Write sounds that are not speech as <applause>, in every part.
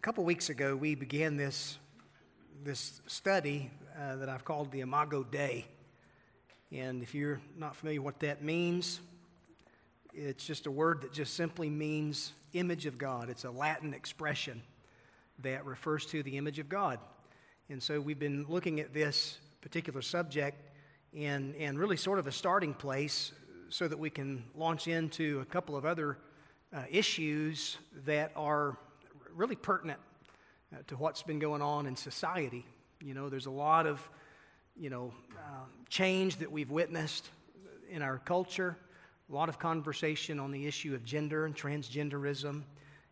A couple weeks ago, we began this, this study uh, that I've called the Imago Dei. And if you're not familiar what that means, it's just a word that just simply means image of God. It's a Latin expression that refers to the image of God. And so we've been looking at this particular subject and, and really sort of a starting place so that we can launch into a couple of other uh, issues that are really pertinent uh, to what's been going on in society. You know, there's a lot of, you know, uh, change that we've witnessed in our culture, a lot of conversation on the issue of gender and transgenderism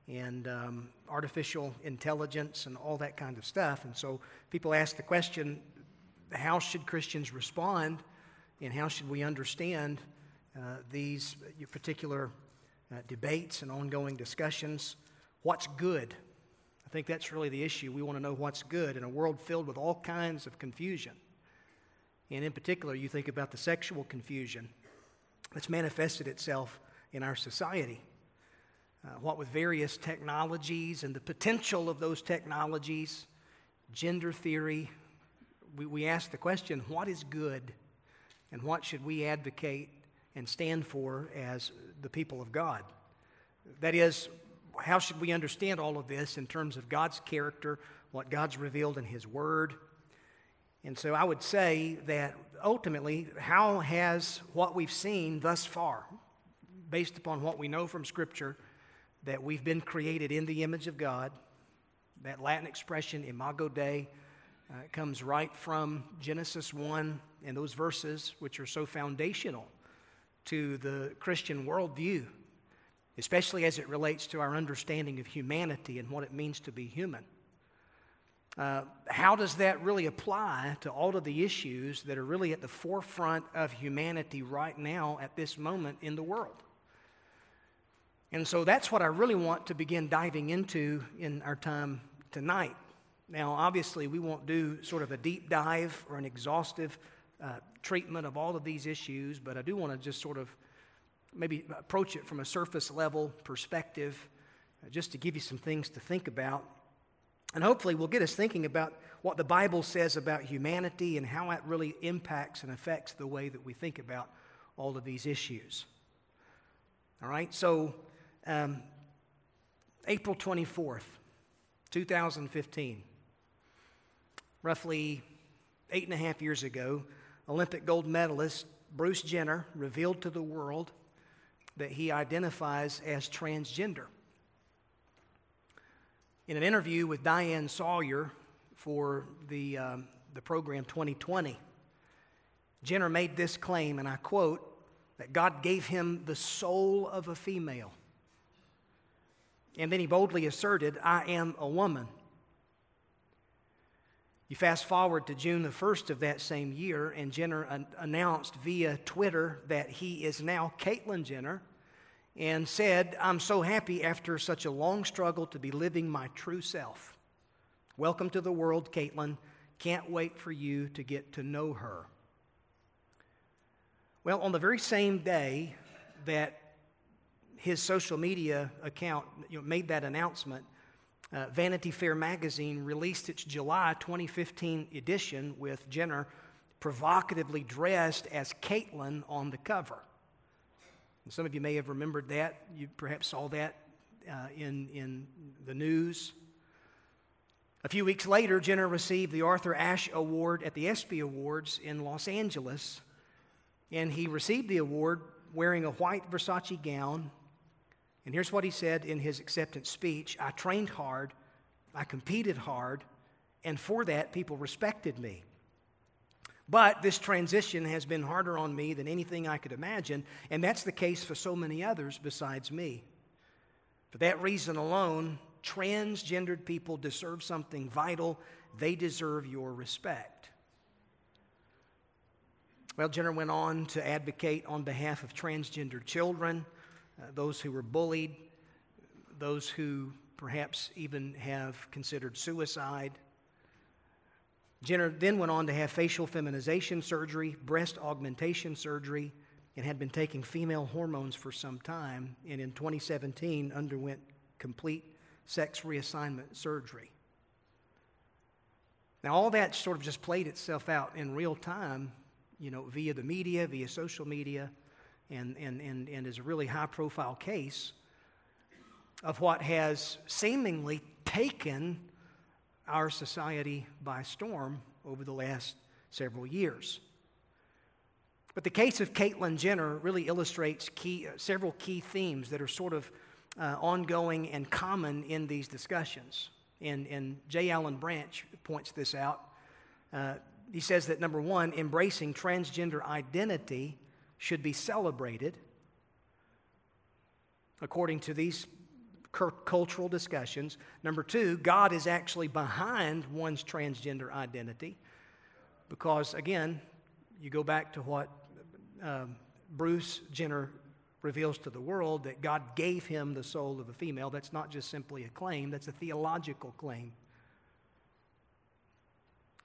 and um, artificial intelligence and all that kind of stuff. And so people ask the question how should Christians respond and how should we understand uh, these particular uh, debates and ongoing discussions? What's good? I think that's really the issue. We want to know what's good in a world filled with all kinds of confusion. And in particular, you think about the sexual confusion that's manifested itself in our society. Uh, what with various technologies and the potential of those technologies, gender theory, we, we ask the question what is good and what should we advocate and stand for as the people of God? That is, how should we understand all of this in terms of God's character, what God's revealed in His Word? And so I would say that ultimately, how has what we've seen thus far, based upon what we know from Scripture, that we've been created in the image of God, that Latin expression, imago Dei, uh, comes right from Genesis 1 and those verses, which are so foundational to the Christian worldview especially as it relates to our understanding of humanity and what it means to be human. Uh, how does that really apply to all of the issues that are really at the forefront of humanity right now at this moment in the world? And so that's what I really want to begin diving into in our time tonight. Now, obviously, we won't do sort of a deep dive or an exhaustive uh, treatment of all of these issues, but I do want to just sort of maybe approach it from a surface level perspective, uh, just to give you some things to think about. And hopefully, will get us thinking about what the Bible says about humanity and how that really impacts and affects the way that we think about all of these issues. All right, so um, April 24th, 2015, roughly eight and a half years ago, Olympic gold medalist Bruce Jenner revealed to the world that he identifies as transgender. In an interview with Diane Sawyer for the, um, the program 2020, Jenner made this claim, and I quote, that God gave him the soul of a female. And then he boldly asserted, I am a woman. You fast forward to June the 1st of that same year, and Jenner an- announced via Twitter that he is now Caitlyn Jenner and said, I'm so happy after such a long struggle to be living my true self. Welcome to the world, Caitlyn. Can't wait for you to get to know her. Well, on the very same day that his social media account you know, made that announcement, uh, Vanity Fair magazine released its July 2015 edition with Jenner provocatively dressed as Caitlyn on the cover. And some of you may have remembered that. You perhaps saw that uh, in, in the news. A few weeks later, Jenner received the Arthur Ashe Award at the ESPY Awards in Los Angeles. And he received the award wearing a white Versace gown and here's what he said in his acceptance speech I trained hard, I competed hard, and for that, people respected me. But this transition has been harder on me than anything I could imagine, and that's the case for so many others besides me. For that reason alone, transgendered people deserve something vital. They deserve your respect. Well, Jenner went on to advocate on behalf of transgender children uh, those who were bullied, those who perhaps even have considered suicide. Jenner then went on to have facial feminization surgery, breast augmentation surgery, and had been taking female hormones for some time, and in 2017 underwent complete sex reassignment surgery. Now, all that sort of just played itself out in real time, you know, via the media, via social media, and, and, and, and is a really high profile case of what has seemingly taken our society by storm over the last several years. But the case of Caitlyn Jenner really illustrates key, uh, several key themes that are sort of uh, ongoing and common in these discussions. And, and J. Alan Branch points this out. Uh, he says that number one, embracing transgender identity should be celebrated according to these cultural discussions. Number two, God is actually behind one's transgender identity because, again, you go back to what um, Bruce Jenner reveals to the world that God gave him the soul of a female. That's not just simply a claim, that's a theological claim.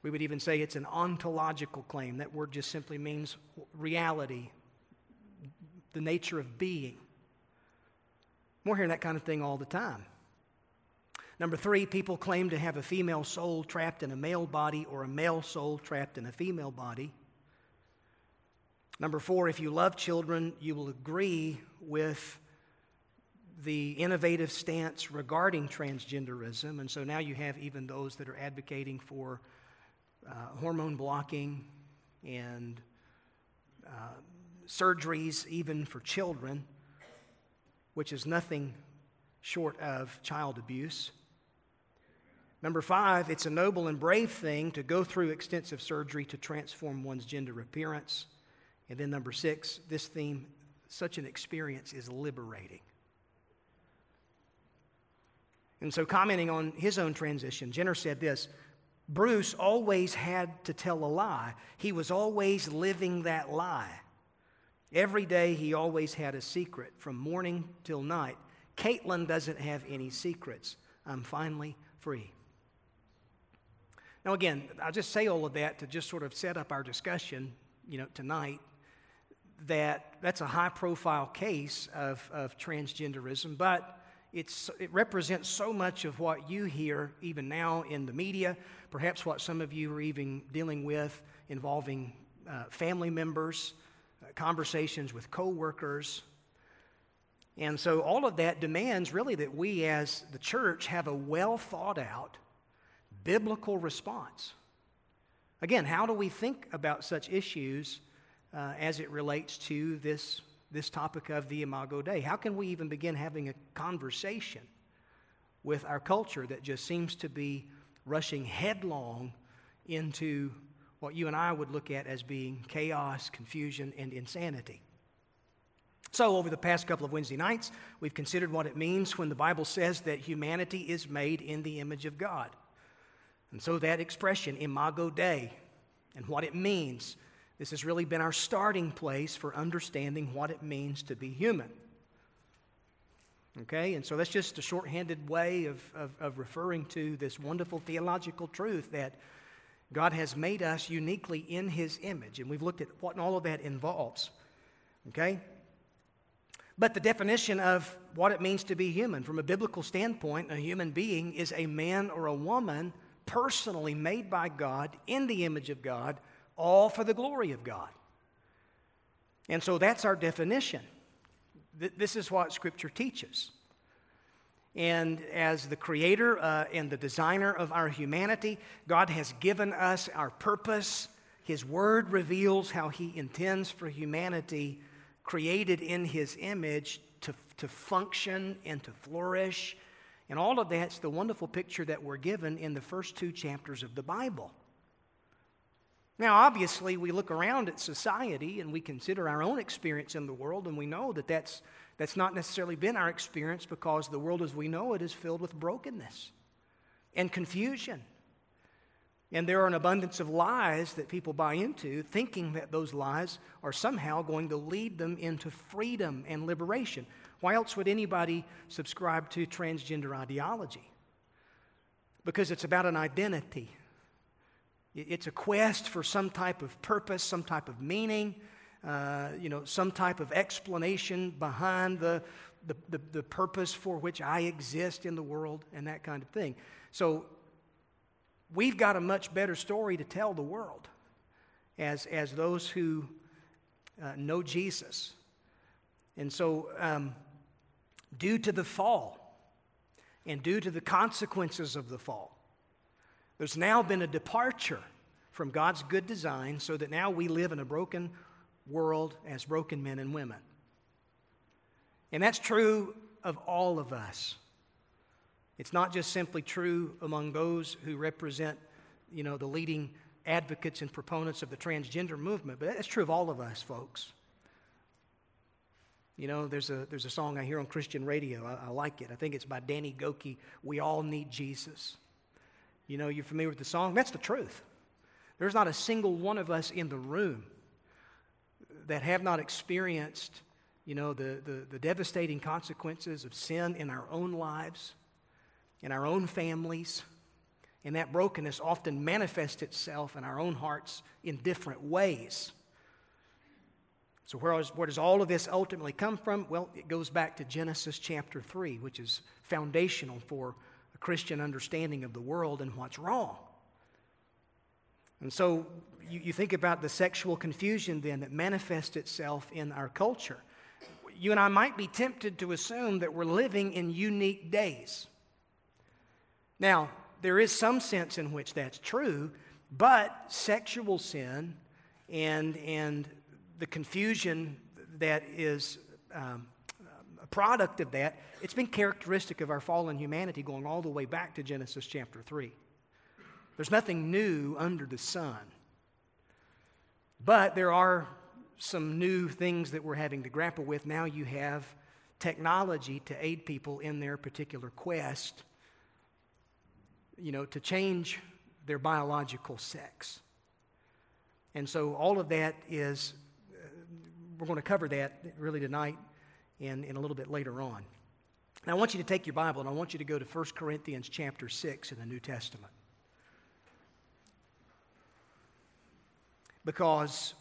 We would even say it's an ontological claim. That word just simply means reality, the nature of being. We're hearing that kind of thing all the time. Number three, people claim to have a female soul trapped in a male body or a male soul trapped in a female body. Number four, if you love children, you will agree with the innovative stance regarding transgenderism. And so now you have even those that are advocating for uh, hormone blocking and uh, surgeries, even for children, which is nothing short of child abuse. Number five, it's a noble and brave thing to go through extensive surgery to transform one's gender appearance. And then number six, this theme, such an experience is liberating. And so, commenting on his own transition, Jenner said this Bruce always had to tell a lie. He was always living that lie. Every day, he always had a secret from morning till night. Caitlyn doesn't have any secrets. I'm finally free. Now, again, I'll just say all of that to just sort of set up our discussion, you know, tonight. That that's a high profile case of, of transgenderism, but it's, it represents so much of what you hear even now in the media, perhaps what some of you are even dealing with involving uh, family members, conversations with coworkers. And so all of that demands really that we as the church have a well thought out biblical response. Again, how do we think about such issues uh, as it relates to this this topic of the Imago Dei? How can we even begin having a conversation with our culture that just seems to be rushing headlong into what you and I would look at as being chaos, confusion, and insanity? So, over the past couple of Wednesday nights, we've considered what it means when the Bible says that humanity is made in the image of God. And so, that expression, Imago Dei, and what it means this has really been our starting place for understanding what it means to be human. Okay, and so that's just a shorthanded way of, of, of, referring to this wonderful theological truth that God has made us uniquely in His image. And we've looked at what all of that involves. Okay? But the definition of what it means to be human, from a biblical standpoint, a human being is a man or a woman personally made by God in the image of God all for the glory of God. And so that's our definition. This is what Scripture teaches. And as the creator uh, and the designer of our humanity, God has given us our purpose. His word reveals how He intends for humanity, created in His image, to, to function and to flourish. And all of that's the wonderful picture that we're given in the first two chapters of the Bible. Now, obviously, we look around at society and we consider our own experience in the world, and we know that that's, that's not necessarily been our experience because the world as we know it is filled with brokenness and confusion. And there are an abundance of lies that people buy into, thinking that those lies are somehow going to lead them into freedom and liberation. Why else would anybody subscribe to transgender ideology? Because it's about an identity it's a quest for some type of purpose, some type of meaning, uh, you know, some type of explanation behind the, the, the, the purpose for which I exist in the world and that kind of thing. So we've got a much better story to tell the world as, as those who uh, know Jesus. And so, um, due to the fall and due to the consequences of the fall, there's now been a departure from God's good design so that now we live in a broken world as broken men and women. And that's true of all of us. It's not just simply true among those who represent, you know, the leading advocates and proponents of the transgender movement, but that's true of all of us, folks. You know, there's a, there's a song I hear on Christian radio. I, I like it. I think it's by Danny Gokey. We all need Jesus. You know, you're familiar with the song? That's the truth. There's not a single one of us in the room that have not experienced, you know, the, the, the devastating consequences of sin in our own lives in our own families. And that brokenness often manifests itself in our own hearts in different ways. So, where, is, where does all of this ultimately come from? Well, it goes back to Genesis chapter 3, which is foundational for a Christian understanding of the world and what's wrong. And so, you, you think about the sexual confusion then that manifests itself in our culture. You and I might be tempted to assume that we're living in unique days. Now, there is some sense in which that's true, but sexual sin and, and the confusion that is um, a product of that, it's been characteristic of our fallen humanity going all the way back to Genesis chapter 3. There's nothing new under the sun. But there are some new things that we're having to grapple with. Now you have technology to aid people in their particular quest you know, to change their biological sex. And so all of that is, uh, we're going to cover that really tonight and, and a little bit later on. I want you to take your Bible and I want you to go to 1 Corinthians chapter 6 in the New Testament. Because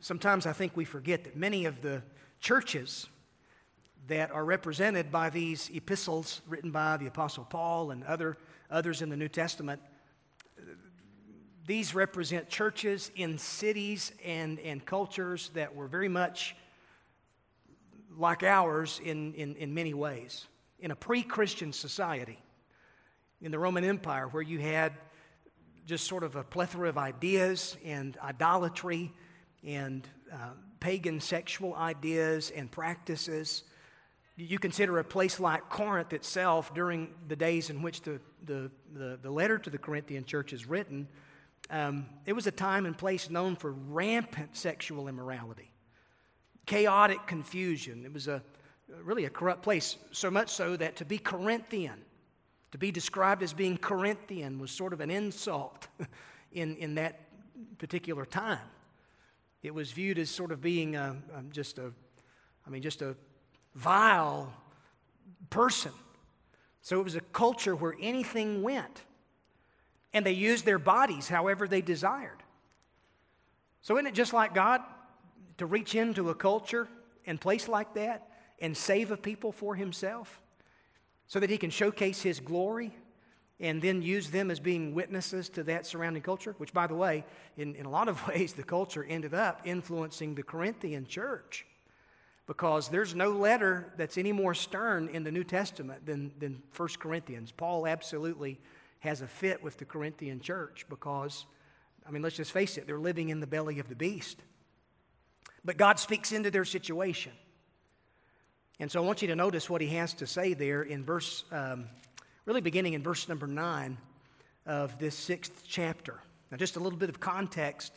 sometimes I think we forget that many of the churches that are represented by these epistles written by the Apostle Paul and other others in the New Testament, these represent churches in cities and, and cultures that were very much like ours in, in, in many ways. In a pre Christian society, in the Roman Empire, where you had just sort of a plethora of ideas and idolatry and uh, pagan sexual ideas and practices you consider a place like Corinth itself during the days in which the, the, the, the letter to the Corinthian church is written, um, it was a time and place known for rampant sexual immorality, chaotic confusion. It was a, really a corrupt place, so much so that to be Corinthian, to be described as being Corinthian, was sort of an insult <laughs> in, in that particular time. It was viewed as sort of being a, um, just a, I mean, just a vile person. So it was a culture where anything went. And they used their bodies however they desired. So isn't it just like God to reach into a culture and place like that and save a people for himself so that he can showcase his glory and then use them as being witnesses to that surrounding culture? Which, by the way, in, in a lot of <laughs> ways, the culture ended up influencing the Corinthian church because there's no letter that's any more stern in the New Testament than, than 1 Corinthians. Paul absolutely has a fit with the Corinthian church because, I mean, let's just face it, they're living in the belly of the beast. But God speaks into their situation. And so I want you to notice what he has to say there in verse, um, really beginning in verse number 9 of this sixth chapter. Now, just a little bit of context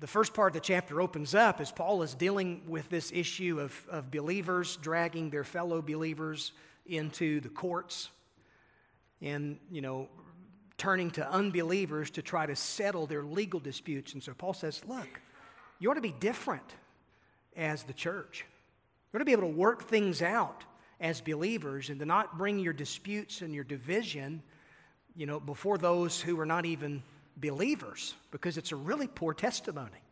the first part of the chapter opens up as Paul is dealing with this issue of, of believers dragging their fellow believers into the courts and, you know, turning to unbelievers to try to settle their legal disputes. And so Paul says, look, you ought to be different as the church. You ought to be able to work things out as believers and to not bring your disputes and your division, you know, before those who are not even believers because it's a really poor testimony.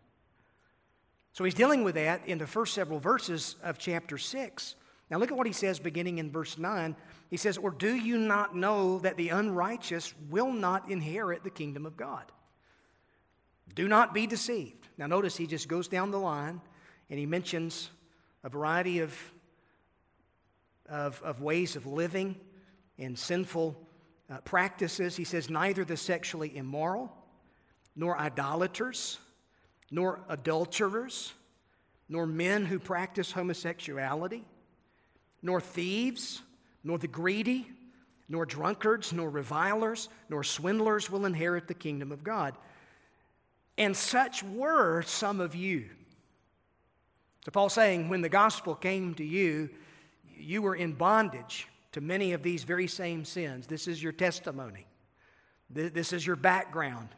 So he's dealing with that in the first several verses of chapter 6. Now, look at what he says beginning in verse 9. He says, Or do you not know that the unrighteous will not inherit the kingdom of God? Do not be deceived. Now, notice he just goes down the line and he mentions a variety of, of, of ways of living and sinful uh, practices. He says, Neither the sexually immoral, nor idolaters, nor adulterers, nor men who practice homosexuality nor thieves, nor the greedy, nor drunkards, nor revilers, nor swindlers will inherit the kingdom of God. And such were some of you. So, Paul's saying, when the gospel came to you, you were in bondage to many of these very same sins. This is your testimony, this is your background.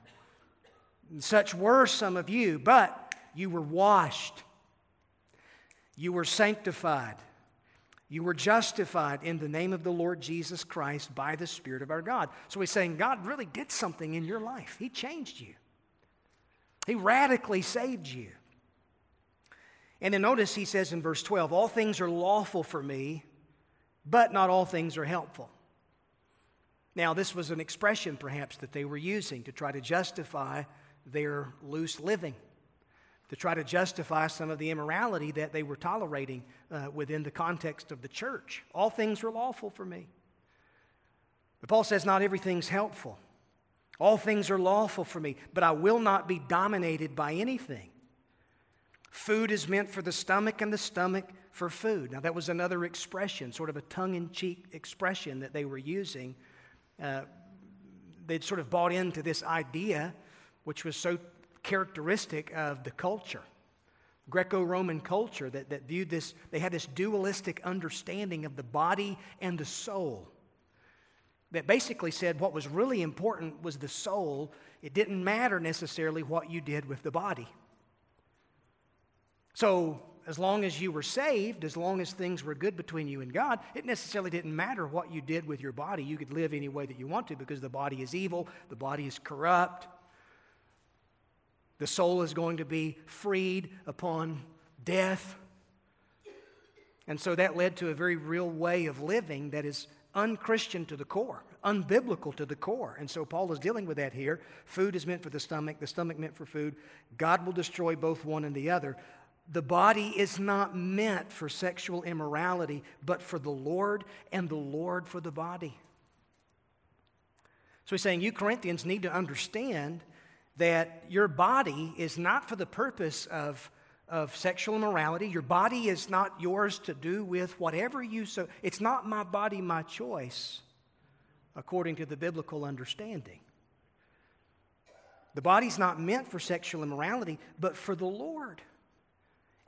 Such were some of you, but you were washed, you were sanctified, you were justified in the name of the Lord Jesus Christ by the Spirit of our God. So he's saying God really did something in your life. He changed you, He radically saved you. And then notice he says in verse 12, All things are lawful for me, but not all things are helpful. Now, this was an expression perhaps that they were using to try to justify their loose living to try to justify some of the immorality that they were tolerating uh, within the context of the church. All things are lawful for me. But Paul says, not everything's helpful. All things are lawful for me, but I will not be dominated by anything. Food is meant for the stomach, and the stomach for food. Now, that was another expression, sort of a tongue in cheek expression that they were using. Uh, they'd sort of bought into this idea, which was so characteristic of the culture. Greco Roman culture that, that viewed this, they had this dualistic understanding of the body and the soul. That basically said what was really important was the soul. It didn't matter necessarily what you did with the body. So, as long as you were saved, as long as things were good between you and God, it necessarily didn't matter what you did with your body. You could live any way that you want to because the body is evil, the body is corrupt, the soul is going to be freed upon death. And so that led to a very real way of living that is unchristian to the core, unbiblical to the core. And so Paul is dealing with that here. Food is meant for the stomach, the stomach meant for food. God will destroy both one and the other. The body is not meant for sexual immorality, but for the Lord, and the Lord for the body. So he's saying, You Corinthians need to understand that your body is not for the purpose of, of sexual immorality. Your body is not yours to do with whatever you so. It's not my body, my choice, according to the biblical understanding. The body's not meant for sexual immorality, but for the Lord.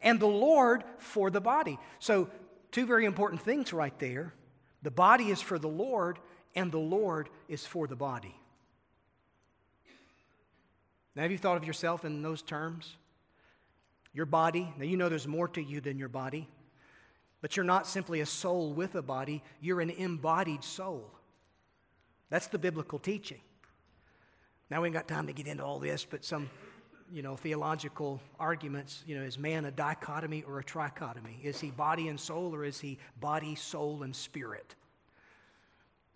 And the Lord for the body. So, two very important things right there. The body is for the Lord, and the Lord is for the body. Now, have you thought of yourself in those terms? Your body, now you know there's more to you than your body, but you're not simply a soul with a body, you're an embodied soul. That's the biblical teaching. Now, we ain't got time to get into all this, but some, you know, theological arguments, you know, is man a dichotomy or a trichotomy? Is he body and soul, or is he body, soul, and spirit?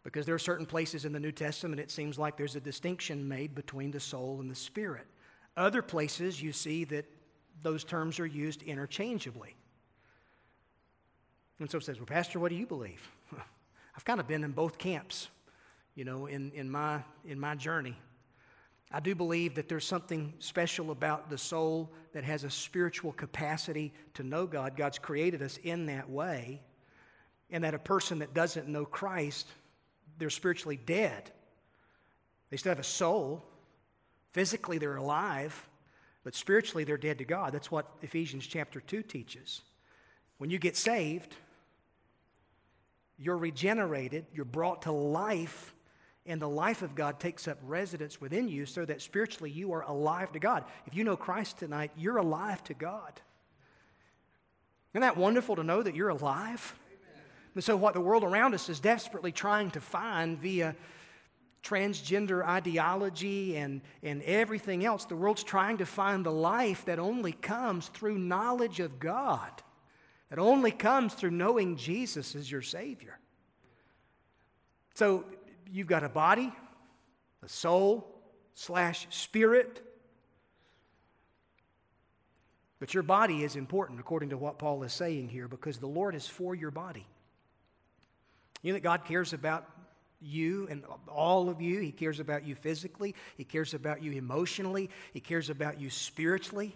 Because there are certain places in the New Testament it seems like there's a distinction made between the soul and the spirit. Other places you see that those terms are used interchangeably. And so it says, Well, Pastor, what do you believe? <laughs> I've kind of been in both camps, you know, in, in, my, in my journey. I do believe that there's something special about the soul that has a spiritual capacity to know God. God's created us in that way. And that a person that doesn't know Christ they're spiritually dead. They still have a soul. Physically, they're alive, but spiritually, they're dead to God. That's what Ephesians chapter 2 teaches. When you get saved, you're regenerated, you're brought to life, and the life of God takes up residence within you so that spiritually you are alive to God. If you know Christ tonight, you're alive to God. Isn't that wonderful to know that you're alive? And so, what the world around us is desperately trying to find via transgender ideology and, and everything else, the world's trying to find the life that only comes through knowledge of God. That only comes through knowing Jesus as your Savior. So you've got a body, a soul, slash spirit. But your body is important, according to what Paul is saying here, because the Lord is for your body. You know that God cares about you and all of you. He cares about you physically, He cares about you emotionally, He cares about you spiritually,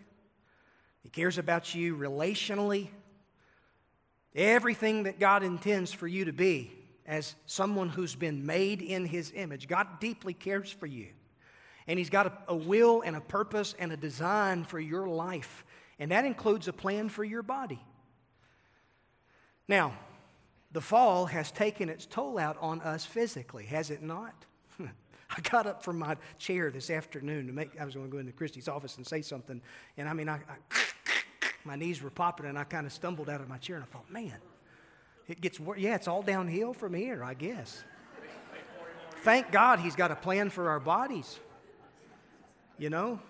He cares about you relationally. Everything that God intends for you to be as someone who's been made in His image. God deeply cares for you. And He's got a, a, will and a purpose and a design for your life. And that includes a plan for your body. Now, the fall has taken its toll out on us physically, has it not? <laughs> I got up from my chair this afternoon to make, I was going to go into Christy's office and say something. And I mean, I, I <laughs> my knees were popping and I kind of stumbled out of my chair and I thought, man, it gets worse. Yeah, it's all downhill from here, I guess. Thank God he's got a plan for our bodies. You know?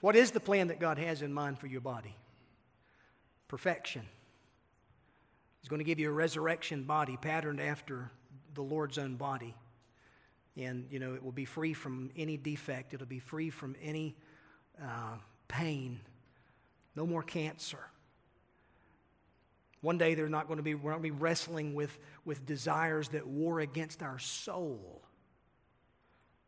What is the plan that God has in mind for your body? Perfection. He's going to give you a resurrection body patterned after the Lord's own body. And, you know, it will be free from any defect, it'll be free from any uh, pain, no more cancer. One day they're not going to be, we're not going to be wrestling with, with desires that war against our soul.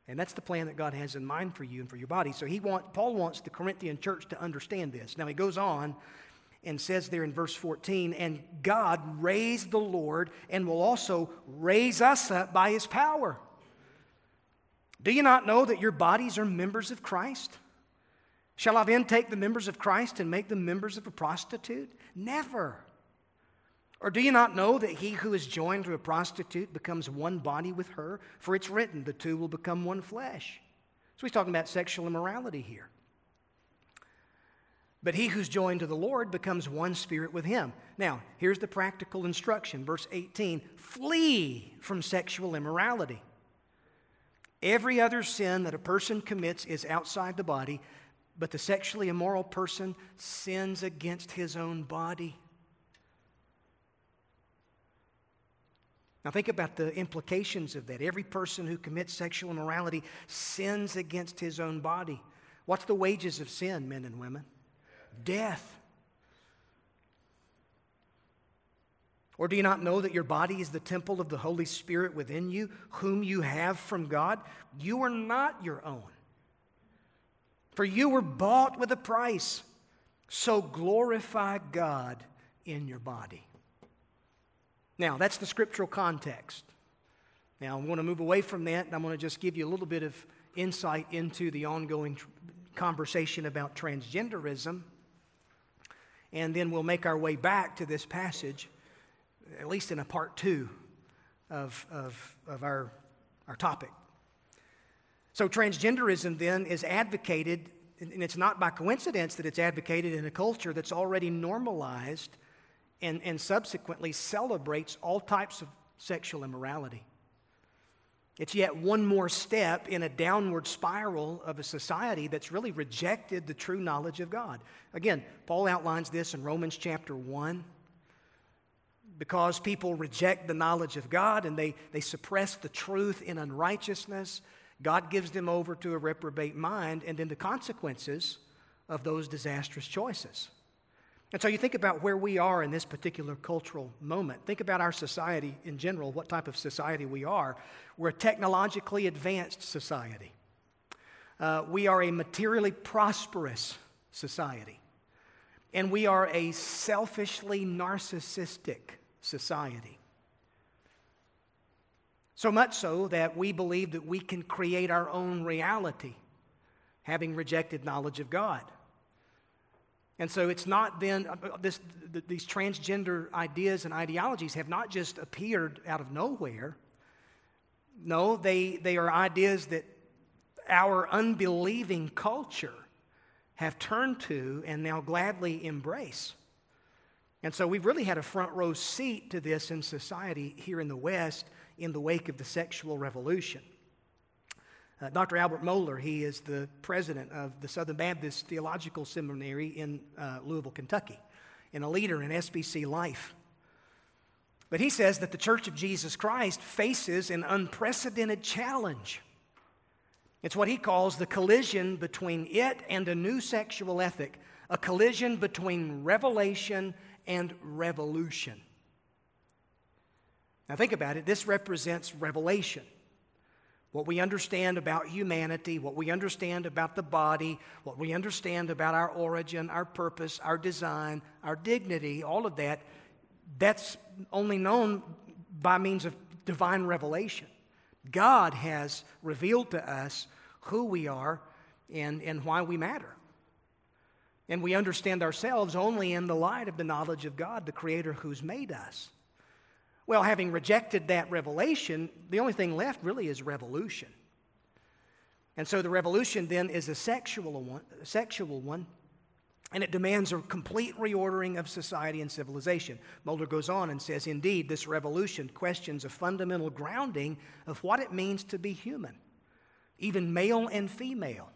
And that's the plan that God has in mind for you and for your body. So he want, Paul wants the Corinthian church to understand this. Now he goes on and says there in verse 14, and God raised the Lord and will also raise us up by his power. Do you not know that your bodies are members of Christ? Shall I then take the members of Christ and make them members of a prostitute? Never. Or do you not know that he who is joined to a prostitute becomes one body with her? For it's written, the two will become one flesh. So he's talking about sexual immorality here. But he who's joined to the Lord becomes one spirit with him. Now, here's the practical instruction. Verse 18 flee from sexual immorality. Every other sin that a person commits is outside the body, but the sexually immoral person sins against his own body. Now, think about the implications of that. Every person who commits sexual immorality sins against his own body. What's the wages of sin, men and women? death. Or do you not know that your body is the temple of the Holy Spirit within you, whom you have from God? You are not your own. For you were bought with a price. So glorify God in your body. Now, that's the scriptural context. Now, I'm going to move away from that, and I'm going to just give you a little bit of insight into the ongoing tr- conversation about transgenderism and then we'll make our way back to this passage, at least in a part two of, of, of our, our topic. So, transgenderism then is advocated, and it's not by coincidence that it's advocated in a culture that's already normalized and, and subsequently celebrates all types of sexual immorality. It's yet one more step in a downward spiral of a society that's really rejected the true knowledge of God. Again, Paul outlines this in Romans chapter 1. Because people reject the knowledge of God and they, they suppress the truth in unrighteousness, God gives them over to a reprobate mind and then the consequences of those disastrous choices. And so you think about where we are in this particular cultural moment. Think about our society in general, what type of society we are. We're a technologically advanced society. Uh, we are a materially prosperous society. And we are a selfishly narcissistic society. So much so that we believe that we can create our own reality, having rejected knowledge of God. And so it's not then, uh, uh, this, these transgender ideas and ideologies have not just appeared out of nowhere. No, they, they are ideas that our unbelieving culture have turned to and now gladly embrace. And so we've really had a front row seat to this in society here in the West in the wake of the sexual revolution. Uh, Dr. Albert Mohler, he is the president of the Southern Baptist Theological Seminary in uh, Louisville, Kentucky, and a leader in SBC life. But he says that the Church of Jesus Christ faces an unprecedented challenge. It's what he calls the collision between it and a new sexual ethic, a collision between revelation and revolution. Now, think about it. This represents revelation what we understand about humanity, what we understand about the body, what we understand about our origin, our purpose, our design, our dignity, all of that, that's only known by means of divine revelation. God has revealed to us who we are and, and why we matter. And we understand ourselves only in the light of the knowledge of God, the Creator who's made us. Well, having rejected that revelation, the only thing left really is revolution. And so the revolution then is a sexual one, a sexual one and it demands a complete reordering of society and civilization. Mohler goes on and says, Indeed, this revolution questions a fundamental grounding of what it means to be human, even male and female.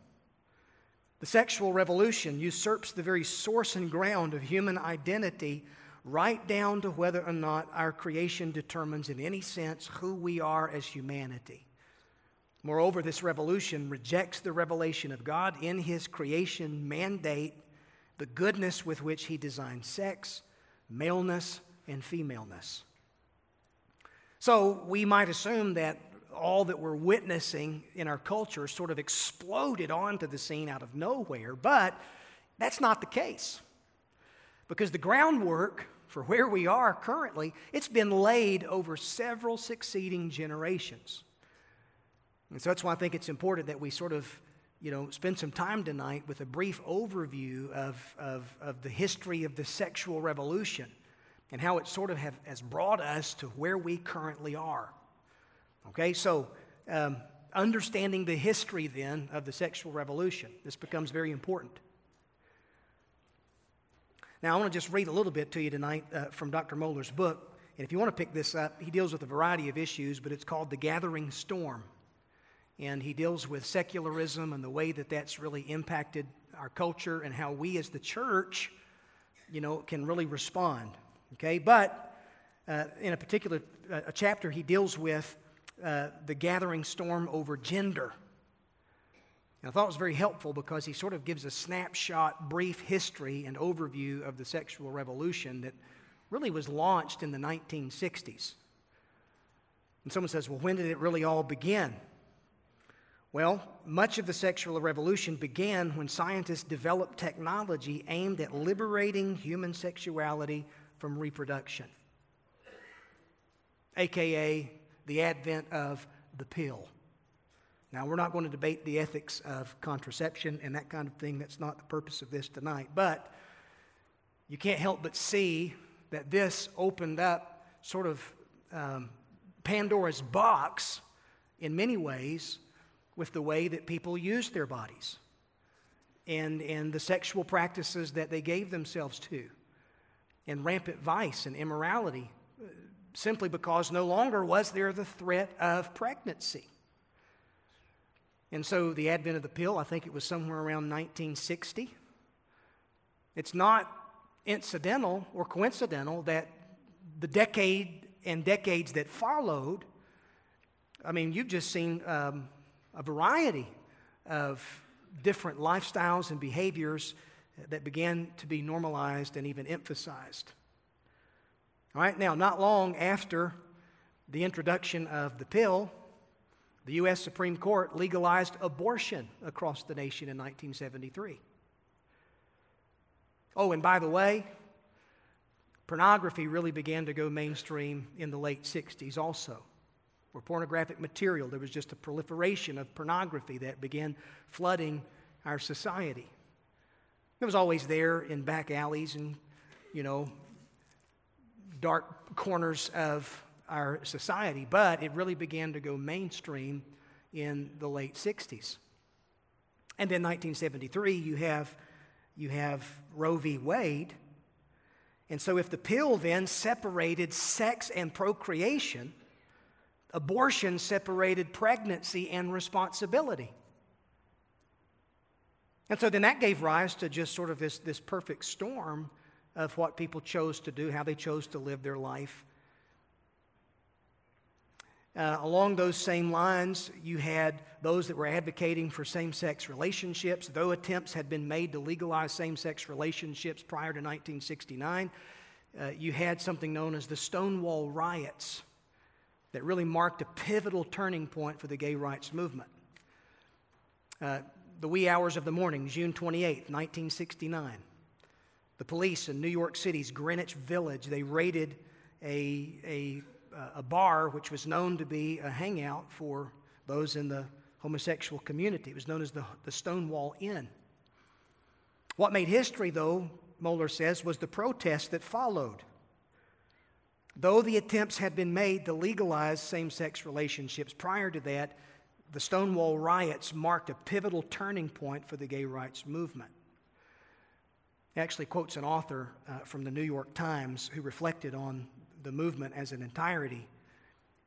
The sexual revolution usurps the very source and ground of human identity right down to whether or not our creation determines in any sense who we are as humanity. Moreover, this revolution rejects the revelation of God in His creation mandate, the goodness with which He designed sex, maleness, and femaleness. So we might assume that all that we're witnessing in our culture sort of exploded onto the scene out of nowhere, but that's not the case. Because the groundwork for where we are currently, it's been laid over several succeeding generations. And so that's why I think it's important that we sort of, you know, spend some time tonight with a brief overview of, of, of the history of the sexual revolution and how it sort of have, has brought us to where we currently are. Okay, so um, understanding the history then of the sexual revolution, this becomes very important. Now, I want to just read a little bit to you tonight uh, from Dr. Mohler's book. And if you want to pick this up, he deals with a variety of issues, but it's called The Gathering Storm. And he deals with secularism and the way that that's really impacted our culture and how we as the church, you know, can really respond. Okay? But uh, in a particular uh, a chapter, he deals with uh, the gathering storm over gender. And I thought it was very helpful because he sort of gives a snapshot, brief history and overview of the sexual revolution that really was launched in the 1960s. And someone says, well, when did it really all begin? Well, much of the sexual revolution began when scientists developed technology aimed at liberating human sexuality from reproduction, aka the advent of the pill. Now, we're not going to debate the ethics of contraception and that kind of thing. That's not the purpose of this tonight. But you can't help but see that this opened up sort of um, Pandora's box in many ways with the way that people use their bodies and, and the sexual practices that they gave themselves to, and rampant vice and immorality, uh, simply because no longer was there the threat of pregnancy. And so the advent of the pill, I think it was somewhere around 1960. It's not incidental or coincidental that the decade and decades that followed, I mean, you've just seen um, a variety of different lifestyles and behaviors that began to be normalized and even emphasized. All right, now, not long after the introduction of the pill, the U.S. Supreme Court legalized abortion across the nation in 1973. Oh, and by the way, pornography really began to go mainstream in the late 60s also. Where pornographic material, there was just a proliferation of pornography that began flooding our society. It was always there in back alleys and, you know, dark corners of our society, but it really began to go mainstream in the late 60s. And then 1973, you have, you have Roe v. Wade. And so, if the pill then separated sex and procreation, Abortion separated pregnancy and responsibility. And so then that gave rise to just sort of this, this perfect storm of what people chose to do, how they chose to live their life. Uh, along those same lines, you had those that were advocating for same sex relationships. Though attempts had been made to legalize same sex relationships prior to 1969, uh, you had something known as the Stonewall Riots that really marked a pivotal turning point for the gay rights movement. Uh, the wee hours of the morning, June 28, 1969. The police in New York City's Greenwich Village, they raided a, a, a bar which was known to be a hangout for those in the homosexual community. It was known as the, the Stonewall Inn. What made history, though, Mohler says, was the protest that followed. Though the attempts had been made to legalize same sex relationships prior to that, the Stonewall riots marked a pivotal turning point for the gay rights movement. He actually quotes an author uh, from the New York Times who reflected on the movement as an entirety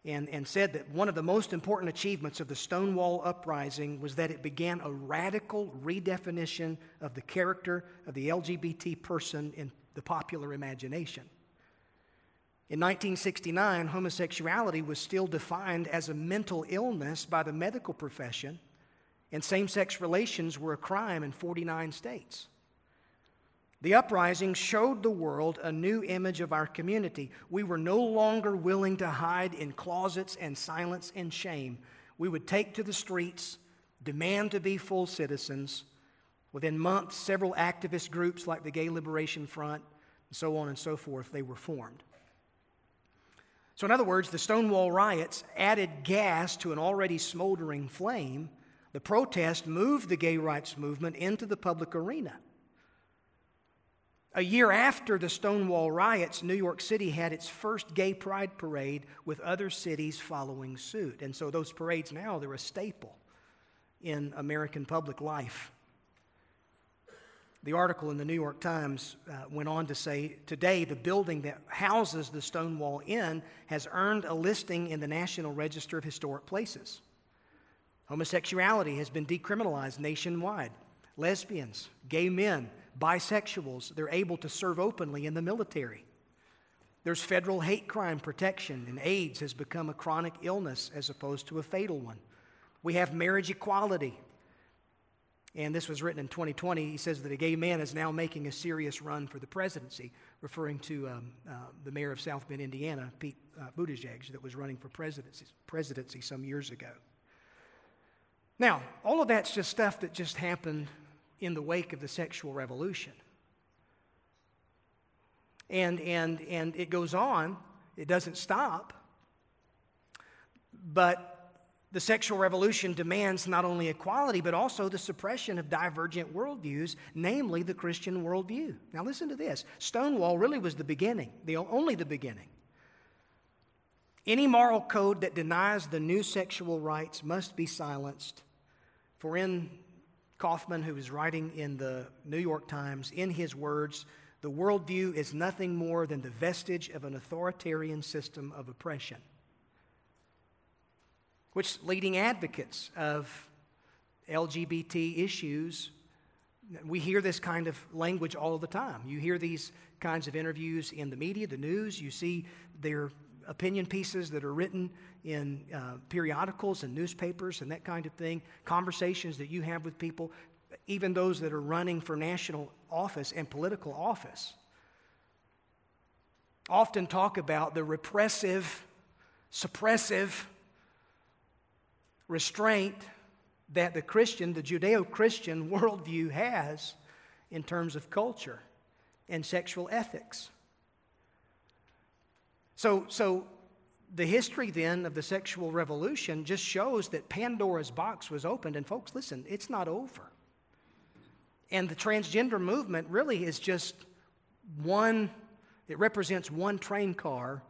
and, and said that one of the most important achievements of the Stonewall Uprising was that it began a radical redefinition of the character of the LGBT person in the popular imagination. In 1969, homosexuality was still defined as a mental illness by the medical profession, and same sex relations were a crime in 49 states. The uprising showed the world a new image of our community. We were no longer willing to hide in closets and silence and shame. We would take to the streets, demand to be full citizens. Within months, several activist groups like the Gay Liberation Front, and so on and so forth, they were formed. So, in other words, the Stonewall riots added gas to an already smoldering flame. The protest moved the gay rights movement into the public arena. A year after the Stonewall riots, New York City had its first gay pride parade with other cities following suit. And so those parades now, they're a staple in American public life. The article in the New York Times uh, went on to say today the building that houses the Stonewall Inn has earned a listing in the National Register of Historic Places. Homosexuality has been decriminalized nationwide. Lesbians, gay men, bisexuals, they're able to serve openly in the military. There's federal hate crime protection, and AIDS has become a chronic illness as opposed to a fatal one. We have marriage equality and this was written in 2020. He says that a gay man is now making a serious run for the presidency, referring to um, uh, the mayor of South Bend, Indiana, Pete uh, Buttigieg, that was running for presidency, presidency some years ago. Now, all of that's just stuff that just happened in the wake of the sexual revolution. And, and, and it goes on, it doesn't stop. But the sexual revolution demands not only equality, but also the suppression of divergent worldviews, namely the Christian worldview. Now, listen to this Stonewall really was the beginning, the, only the beginning. Any moral code that denies the new sexual rights must be silenced. For in Kaufman, who was writing in the New York Times, in his words, the worldview is nothing more than the vestige of an authoritarian system of oppression which leading advocates of LGBT issues, we hear this kind of language all the time. You hear these kinds of interviews in the media, the news, you see their opinion pieces that are written in uh, periodicals and newspapers and that kind of thing, conversations that you have with people, even those that are running for national office and political office, often talk about the repressive, suppressive, restraint that the Christian, the Judeo Christian worldview has in terms of culture and sexual ethics. So, so the history then of the sexual revolution just shows that Pandora's box was opened. And folks, listen, it's not over. And the transgender movement really is just one, it represents one train car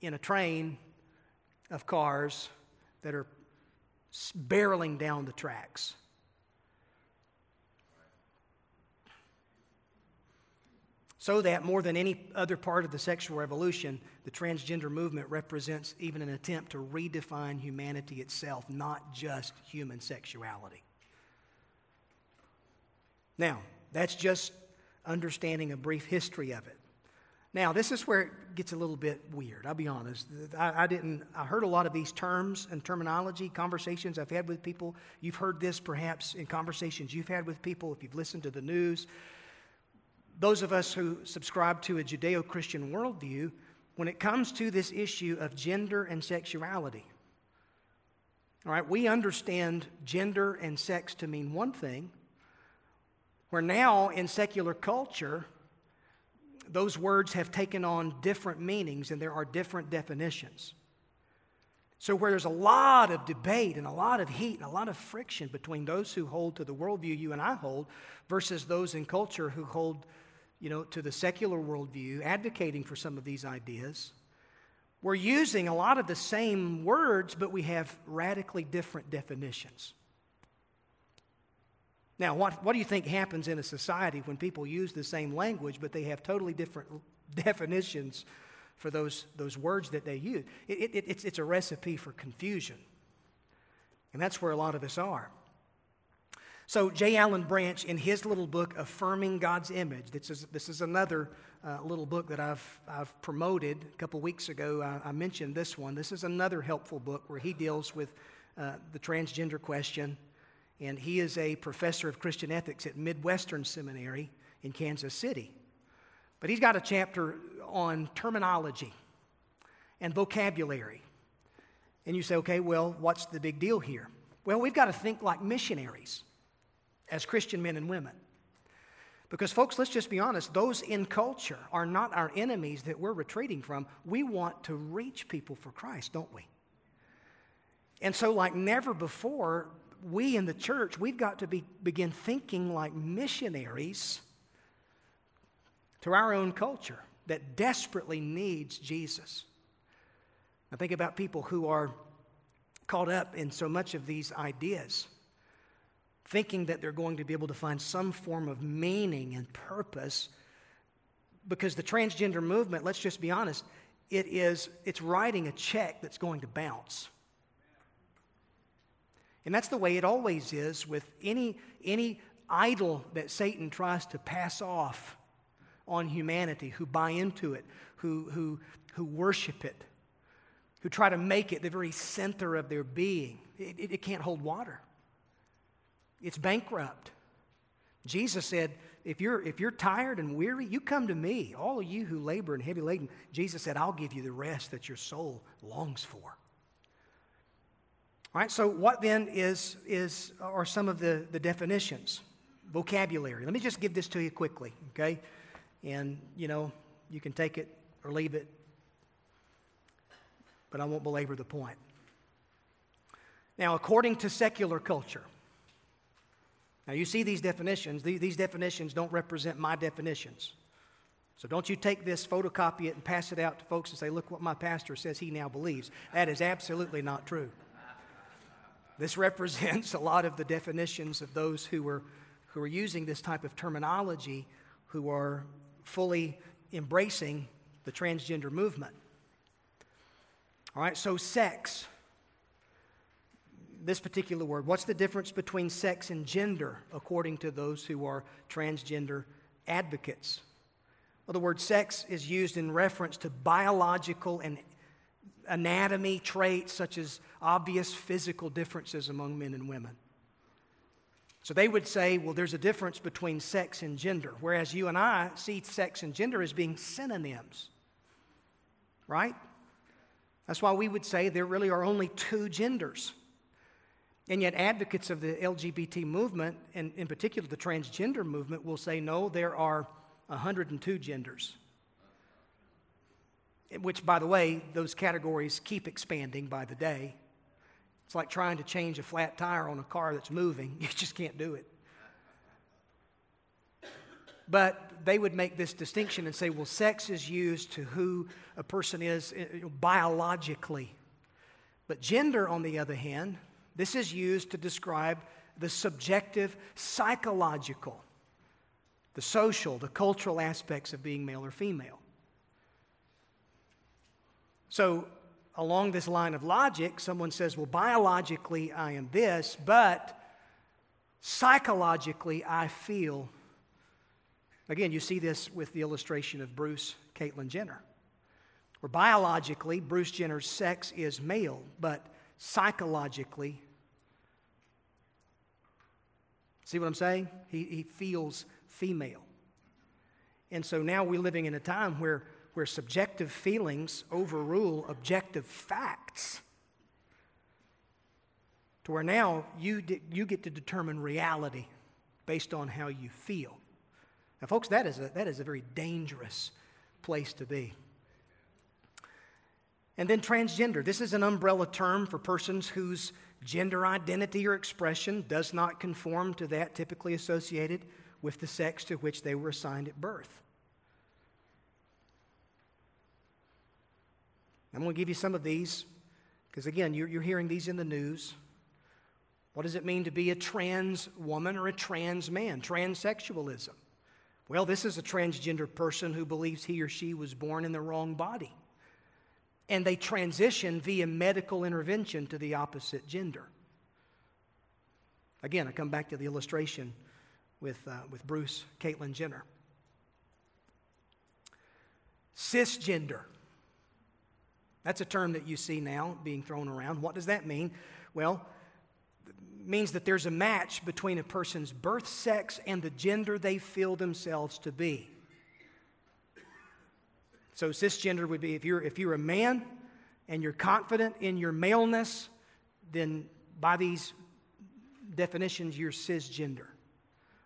in a train of cars that are barreling down the tracks. So that more than any other part of the sexual revolution, the transgender movement represents even an attempt to redefine humanity itself, not just human sexuality. Now, that's just understanding a brief history of it. Now, this is where it gets a little bit weird. I'll be honest. I, I, didn't, I heard a lot of these terms and terminology, conversations I've had with people. You've heard this perhaps in conversations you've had with people if you've listened to the news those of us who subscribe to a Judeo Christian worldview, when it comes to this issue of gender and sexuality, all right, we understand gender and sex to mean one thing, where now in secular culture, those words have taken on different meanings and there are different definitions. So, where there's a lot of debate and a lot of heat and a lot of friction between those who hold to the worldview you and I hold versus those in culture who hold you know, to the secular worldview, advocating for some of these ideas. We're using a lot of the same words, but we have radically different definitions. Now, what, what do you think happens in a society when people use the same language, but they have totally different <laughs> definitions for those, those words that they use? It, it, it's, it's a recipe for confusion. And that's where a lot of us are. So, J. Alan Branch, in his little book, Affirming God's Image, this is, this is another uh, little book that I've, I've promoted a couple weeks ago. I, I, mentioned this one. This is another helpful book where he deals with uh, the transgender question. And he is a professor of Christian ethics at Midwestern Seminary in Kansas City. But he's got a chapter on terminology and vocabulary. And you say, okay, well, what's the big deal here? Well, we've got to think like missionaries as Christian men and women. Because, folks, let's just be honest, those in culture are not our enemies that we're retreating from. We want to reach people for Christ, don't we? And so, like never before, we in the church, we've got to be, begin thinking like missionaries to our own culture that desperately needs Jesus. I think about people who are caught up in so much of these ideas thinking that they're going to be able to find some form of meaning and purpose. Because the transgender movement let's just be honest it is it's writing a check that's going to bounce. And that's the way it always is with any any idol that satan tries to pass off on humanity who buy into it who who who worship it who try to make it the very center of their being. It, it, it can't hold water it's bankrupt. Jesus said, if you're, if you're tired and weary, you come to me. All of you who labor and heavy laden, Jesus said, I'll give you the rest that your soul longs for. All right, so what then is, is are some of the, the definitions? Vocabulary. Let me just give this to you quickly, okay? And, you know, you can take it or leave it, but I won't belabor the point. Now, according to secular culture, now, you see these definitions. These definitions don't represent my definitions. So don't you take this, photocopy it, and pass it out to folks and say, look what my pastor says he now believes. That is absolutely not true. This <laughs> represents a lot of the definitions of those who are, who are using this type of terminology, who are fully embracing the transgender movement. All right, so sex this particular word. What's the difference between sex and gender, according to those who are transgender advocates? Well, the word sex is used in reference to biological and anatomy traits, such as obvious physical differences among men and women. So they would say, well, there's a difference between sex and gender, whereas you and I see sex and gender as being synonyms, right? That's why we would say there really are only two genders. And yet, advocates of the LGBT movement, and in particular the transgender movement, will say no, there are 102 genders. Which, by the way, those categories keep expanding by the day. It's like trying to change a flat tire on a car that's moving, <laughs> you just can't do it. But they would make this distinction and say, well, sex is used to who a person is eh, biologically. But gender, on the other hand, this is used to describe the subjective, psychological the social, the cultural aspects of being male or female. So, along this line of logic, someone says, well, biologically I am this, but psychologically I feel. Again, you see this with the illustration of Bruce Caitlyn Jenner, where biologically Bruce Jenner's sex is male, but psychologically, see what I'm saying? He, he feels female. And so now we're living in a time where where subjective feelings overrule objective facts. To where now you, you get to determine reality based on how you feel. Now, folks, that is a, that is a very dangerous place to be. And then transgender. This is an umbrella term for persons whose gender identity or expression does not conform to that typically associated with the sex to which they were assigned at birth. I'm going to give you some of these because, again, you're, you're hearing these in the news. What does it mean to be a trans woman or a trans man? Transsexualism. Well, this is a transgender person who believes he or she was born in the wrong body. And they transition via medical intervention to the opposite gender. Again, I come back to the illustration with, uh, with Bruce Caitlyn Jenner. Cisgender. That's a term that you see now being thrown around. What does that mean? Well, it means that there's a match between a person's birth sex and the gender they feel themselves to be. So cisgender would be if you're if you're a man and you're confident in your maleness, then by these definitions you're cisgender.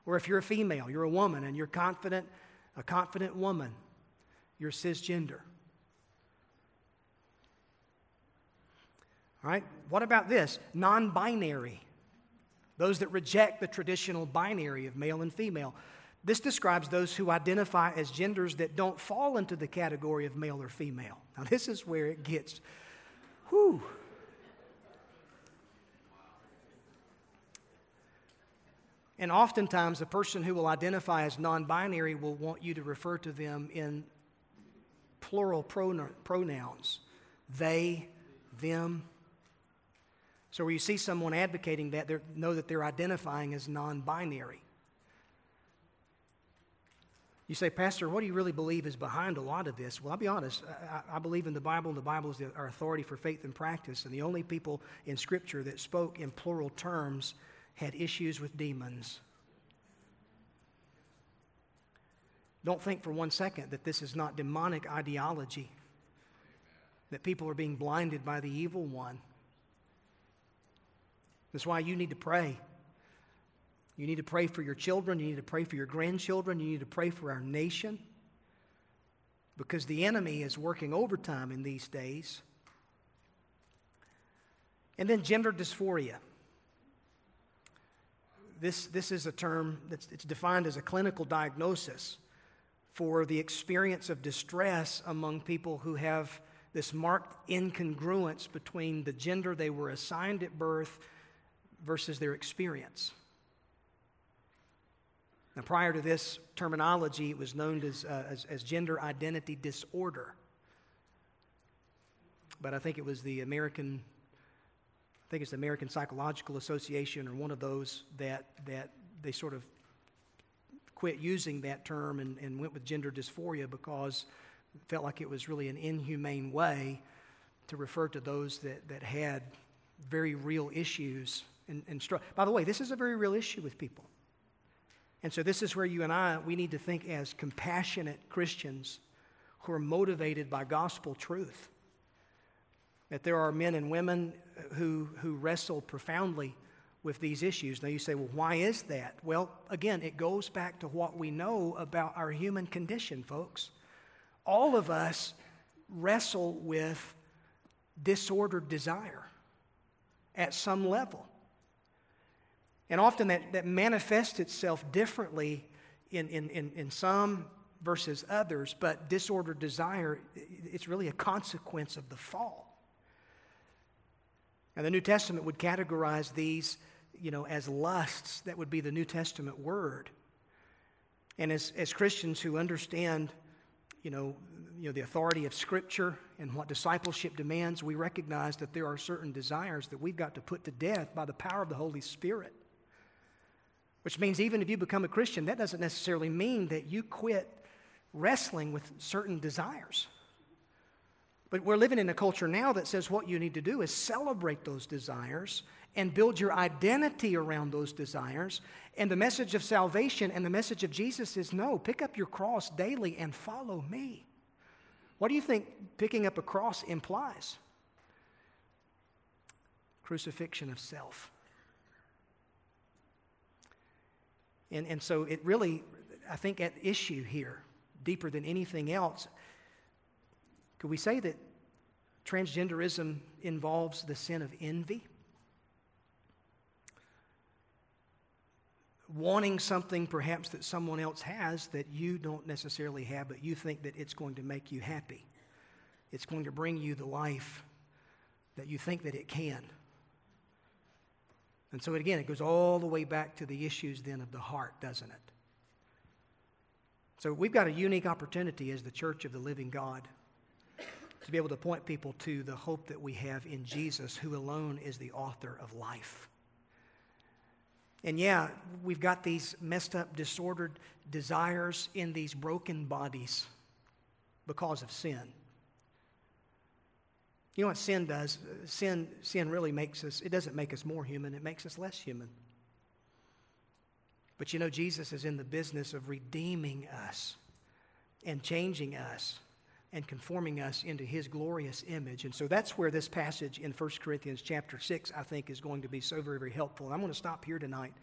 Or if you're a female, you're a woman and you're confident, a confident woman, you're cisgender. All right? What about this? Non binary. Those that reject the traditional binary of male and female. This describes those who identify as genders that don't fall into the category of male or female. Now, this is where it gets, whew. And oftentimes, a person who will identify as non binary will want you to refer to them in plural pronouns they, them, so, where you see someone advocating that, know that they're identifying as non binary. You say, Pastor, what do you really believe is behind a lot of this? Well, I'll be honest. I, I believe in the Bible, and the Bible is the, our authority for faith and practice. And the only people in Scripture that spoke in plural terms had issues with demons. Don't think for one second that this is not demonic ideology, that people are being blinded by the evil one. That's why you need to pray. You need to pray for your children. You need to pray for your grandchildren. You need to pray for our nation. Because the enemy is working overtime in these days. And then gender dysphoria. This, this is a term that's it's defined as a clinical diagnosis for the experience of distress among people who have this marked incongruence between the gender they were assigned at birth versus their experience. Now, prior to this terminology, it was known as, uh, as, as, gender identity disorder. But I think it was the American, I think it's the American Psychological Association or one of those that, that they sort of quit using that term and, and went with gender dysphoria because it felt like it was really an inhumane way to refer to those that, that had very real issues and, and struggle. By the way, this is a very real issue with people. And so, this is where you and I, we need to think as compassionate Christians who are motivated by gospel truth. That there are men and women who, who wrestle profoundly with these issues. Now, you say, well, why is that? Well, again, it goes back to what we know about our human condition, folks. All of us wrestle with disordered desire at some level. And often that, that manifests itself differently in, in, in, in some versus others, but disordered desire, it's really a consequence of the fall. And the New Testament would categorize these, you know, as lusts. That would be the New Testament word. And as, as Christians who understand, you know, you know, the authority of Scripture and what discipleship demands, we recognize that there are certain desires that we've got to put to death by the power of the Holy Spirit. Which means even if you become a Christian, that doesn't necessarily mean that you quit wrestling with certain desires. But we're living in a culture now that says what you need to do is celebrate those desires and build your identity around those desires. And the message of salvation and the message of Jesus is no, pick up your cross daily and follow me. What do you think picking up a cross implies? Crucifixion of self. And, and so it really, I think, at issue here, deeper than anything else, could we say that transgenderism involves the sin of envy? Wanting something perhaps that someone else has that you don't necessarily have, but you think that it's going to make you happy. It's going to bring you the life that you think that it can. And so, again, it goes all the way back to the issues then of the heart, doesn't it? So, we've got a unique opportunity as the church of the living God to be able to point people to the hope that we have in Jesus, who alone is the author of life. And yeah, we've got these messed up, disordered desires in these broken bodies because of sin. You know what sin does? Sin, sin really makes us, it doesn't make us more human, it makes us less human. But you know, Jesus is in the business of redeeming us and changing us and conforming us into his glorious image. And so that's where this passage in 1 Corinthians chapter 6, I think, is going to be so very, very helpful. And I'm going to stop here tonight,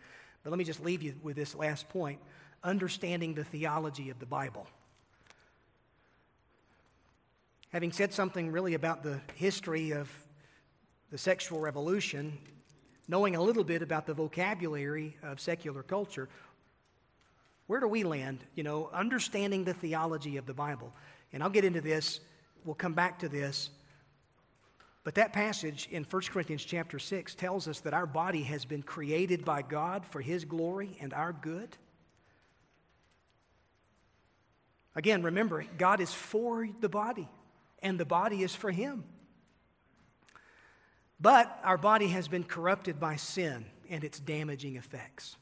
but let me just leave you with this last point understanding the theology of the Bible. Having said something really about the history of the sexual revolution, knowing a little bit about the vocabulary of secular culture, where do we land? You know, understanding the theology of the Bible. And I'll get into this, we'll come back to this. But that passage in 1 Corinthians chapter 6 tells us that our body has been created by God for His glory and our good. Again, remember, God is for the body, and the body is for Him. But our body has been corrupted by sin and its damaging effects.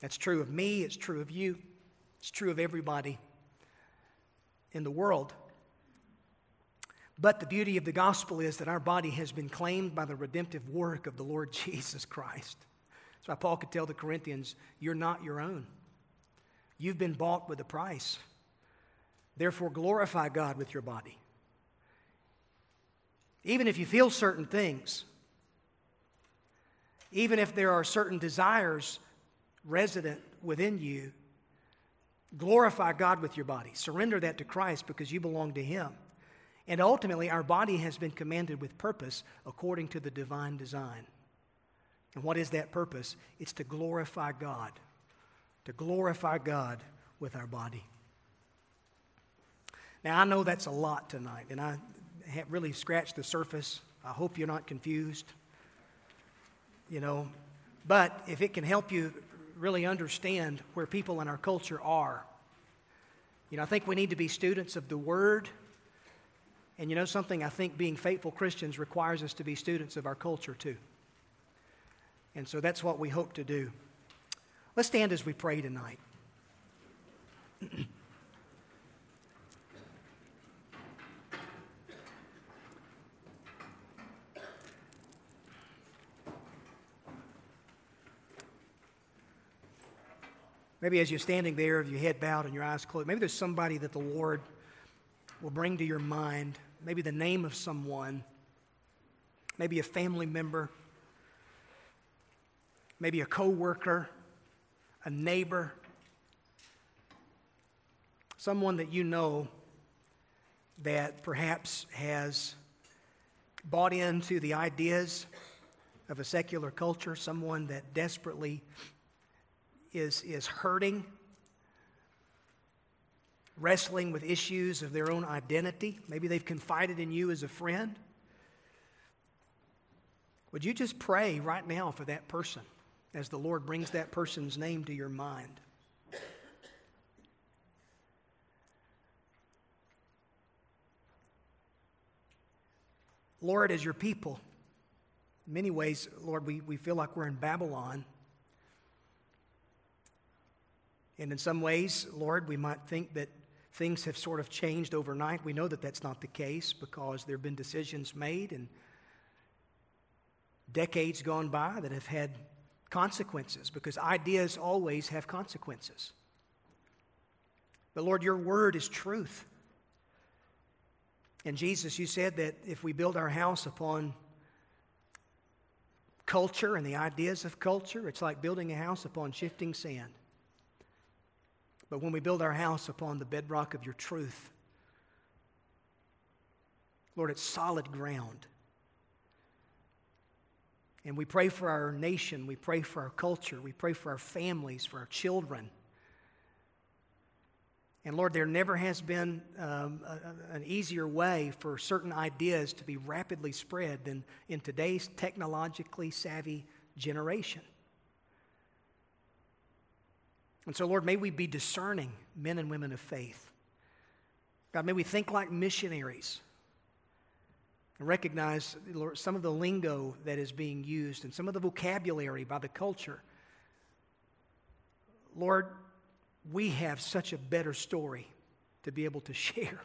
That's true of me, it's true of you, it's true of everybody in the world. But the beauty of the gospel is that our body has been claimed by the redemptive work of the Lord <laughs> Jesus Christ. That's why Paul could tell the Corinthians, You're not your own. You've been bought with a price. Therefore, glorify God with your body. Even if you feel certain things, even if there are certain desires resident within you, Glorify God with your body. Surrender that to Christ because you belong to Him. And ultimately, our body has been commanded with purpose according to the divine design. And what is that purpose? It's to glorify God, to glorify God with our body. Now, I know that's a lot tonight, and I have really scratched the surface. I hope you're not confused. You know, but if it can help you really understand where people in our culture are. You know, I think we need to be students of the Word. And you know something? I think being faithful Christians requires us to be students of our culture too. And so that's what we hope to do. Let's stand as we pray tonight. <clears throat> Maybe as you're standing there, with your head bowed and your eyes closed, maybe there's somebody that the Lord will bring to your mind, maybe the name of someone, maybe a family member, maybe a coworker, a neighbor, someone that you know that perhaps has bought into the ideas of a secular culture, someone that desperately is, is hurting, wrestling with issues of their own identity. Maybe they've confided in you as a friend. Would you just pray right now for that person as the Lord brings that person's name to your mind? Lord, as your people, in many ways, Lord, we, we feel like we're in Babylon and in some ways, Lord, we might think that things have sort of changed overnight. We know that that's not the case because there have been decisions made and decades gone by that have had consequences because ideas always have consequences. But Lord, your word is truth. And Jesus, you said that if we build our house upon culture and the ideas of culture, it's like building a house upon shifting sand. But when we build our house upon the bedrock of your truth, Lord, it's solid ground. And we pray for our nation, we pray for our culture, we pray for our families, for our children. And Lord, there never has been um, a, an easier way for certain ideas to be rapidly spread than in today's technologically savvy generation. And so, Lord, may we be discerning men and women of faith. God, may we think like missionaries and recognize Lord, some of the lingo that is being used and some of the vocabulary by the culture. Lord, we have such a better story to be able to <laughs> share.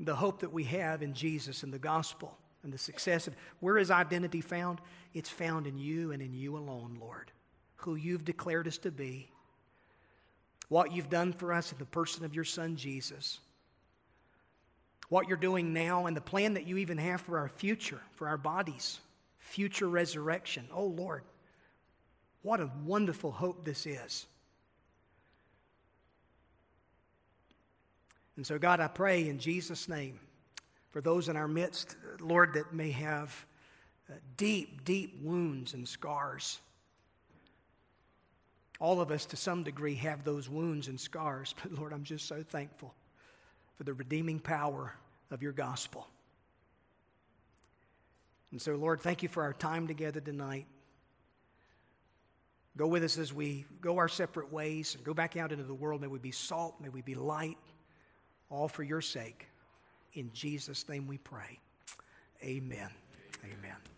The hope that we have in Jesus and the gospel and the success of where is identity found? It's found in you and in you alone, Lord who you've declared us to be, what you've done for us in the person of your Son, Jesus, what you're doing now, and the plan that you even have for our future, for our bodies, future resurrection. Oh, Lord, what a wonderful hope this is. And so, God, I pray in Jesus' name for those in our midst, Lord, that may have uh, deep, deep wounds and scars all of us, to some degree, have those wounds and scars. <laughs> But Lord, I'm just so thankful for the redeeming power of your gospel. And so, Lord, thank you for our time together tonight. Go with us as we go our separate ways and go back out into the world. May we be salt, may we be light, all for your sake. In Jesus' name we pray. Amen. Amen.